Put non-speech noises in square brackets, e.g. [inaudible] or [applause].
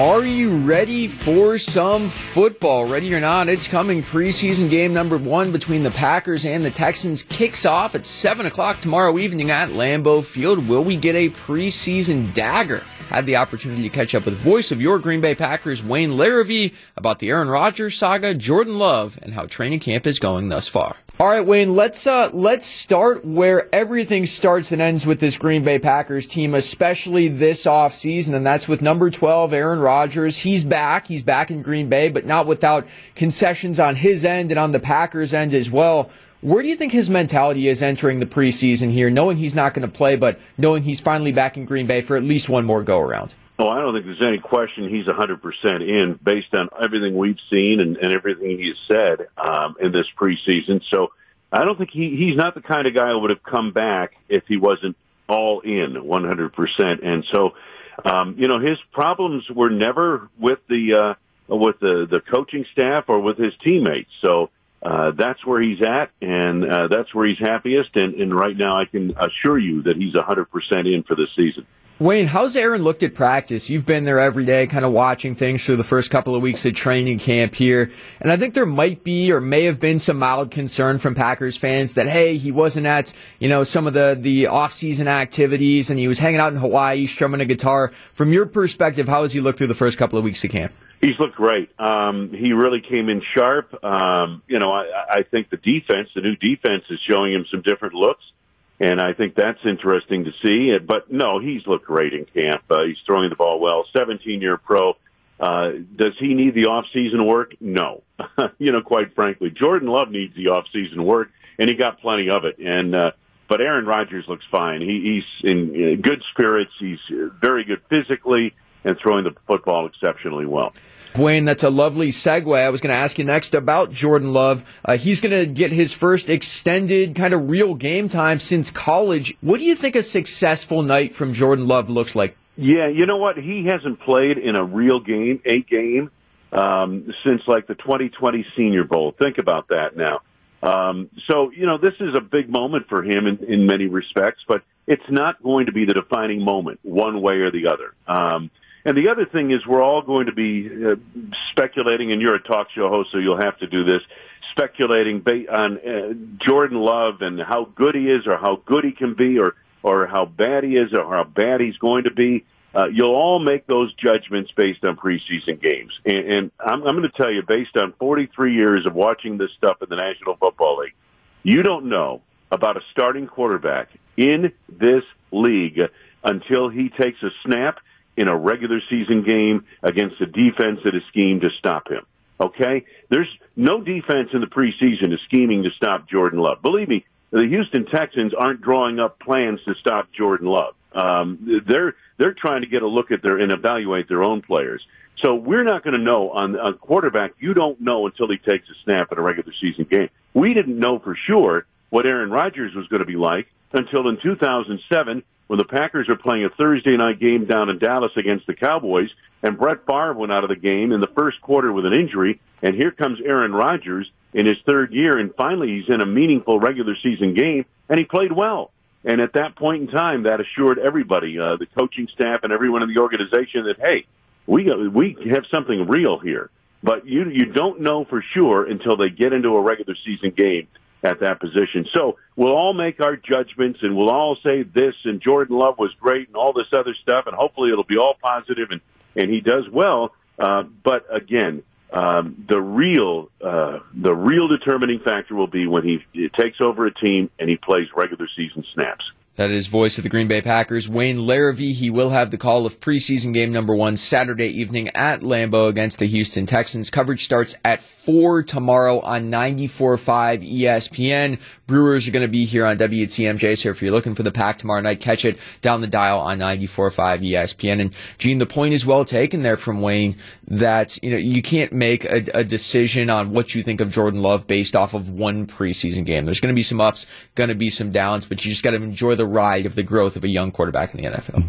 Are you ready for some football? Ready or not, it's coming. Preseason game number one between the Packers and the Texans kicks off at 7 o'clock tomorrow evening at Lambeau Field. Will we get a preseason dagger? Had the opportunity to catch up with voice of your Green Bay Packers, Wayne Larrivee, about the Aaron Rodgers saga, Jordan Love, and how training camp is going thus far. All right, Wayne, let's uh, let's start where everything starts and ends with this Green Bay Packers team, especially this offseason, and that's with number 12, Aaron Rodgers. He's back. He's back in Green Bay, but not without concessions on his end and on the Packers end as well. Where do you think his mentality is entering the preseason here, knowing he's not going to play, but knowing he's finally back in Green Bay for at least one more go around? Oh, I don't think there's any question he's 100% in based on everything we've seen and, and everything he has said um, in this preseason. So I don't think he, he's not the kind of guy who would have come back if he wasn't all in 100%. And so, um, you know, his problems were never with the, uh, with the, the coaching staff or with his teammates. So, uh, that's where he's at and, uh, that's where he's happiest. And, and right now I can assure you that he's 100% in for this season. Wayne, how's Aaron looked at practice? You've been there every day, kind of watching things through the first couple of weeks of training camp here. And I think there might be or may have been some mild concern from Packers fans that, hey, he wasn't at, you know, some of the, the off-season activities and he was hanging out in Hawaii strumming a guitar. From your perspective, how has he looked through the first couple of weeks of camp? He's looked great. Um, he really came in sharp. Um, you know, I, I think the defense, the new defense is showing him some different looks and I think that's interesting to see. But no, he's looked great in camp. Uh, he's throwing the ball well. 17 year pro. Uh, does he need the off season work? No. [laughs] you know, quite frankly, Jordan Love needs the off season work, and he got plenty of it. And uh, but Aaron Rodgers looks fine. He, he's in uh, good spirits. He's uh, very good physically and throwing the football exceptionally well. Wayne, that's a lovely segue. I was going to ask you next about Jordan Love. Uh, he's going to get his first extended kind of real game time since college. What do you think a successful night from Jordan Love looks like? Yeah, you know what? He hasn't played in a real game, a game, um, since like the 2020 Senior Bowl. Think about that now. Um, so, you know, this is a big moment for him in, in many respects, but it's not going to be the defining moment one way or the other. Um, and the other thing is we're all going to be uh, speculating, and you're a talk show host, so you'll have to do this, speculating ba- on uh, Jordan Love and how good he is or how good he can be or, or how bad he is or how bad he's going to be. Uh, you'll all make those judgments based on preseason games. And, and I'm, I'm going to tell you, based on 43 years of watching this stuff in the National Football League, you don't know about a starting quarterback in this league until he takes a snap in a regular season game against a defense that is schemed to stop him. Okay? There's no defense in the preseason is scheming to stop Jordan Love. Believe me, the Houston Texans aren't drawing up plans to stop Jordan Love. Um, they're they're trying to get a look at their and evaluate their own players. So we're not going to know on a quarterback. You don't know until he takes a snap in a regular season game. We didn't know for sure what Aaron Rodgers was going to be like until in 2007 when the Packers were playing a Thursday night game down in Dallas against the Cowboys, and Brett Favre went out of the game in the first quarter with an injury, and here comes Aaron Rodgers in his third year, and finally he's in a meaningful regular season game, and he played well. And at that point in time, that assured everybody, uh, the coaching staff and everyone in the organization, that hey, we we have something real here. But you you don't know for sure until they get into a regular season game at that position. So we'll all make our judgments and we'll all say this and Jordan Love was great and all this other stuff and hopefully it'll be all positive and, and he does well. Uh, but again, um, the real, uh, the real determining factor will be when he takes over a team and he plays regular season snaps. That is voice of the Green Bay Packers, Wayne Larrivee. He will have the call of preseason game number one Saturday evening at Lambeau against the Houston Texans. Coverage starts at 4 tomorrow on 94.5 ESPN. Brewers are going to be here on WTMJ, so if you're looking for the pack tomorrow night, catch it down the dial on 94.5 ESPN. And Gene, the point is well taken there from Wayne that, you know, you can't make a, a decision on what you think of Jordan Love based off of one preseason game. There's going to be some ups, going to be some downs, but you just got to enjoy the ride of the growth of a young quarterback in the NFL.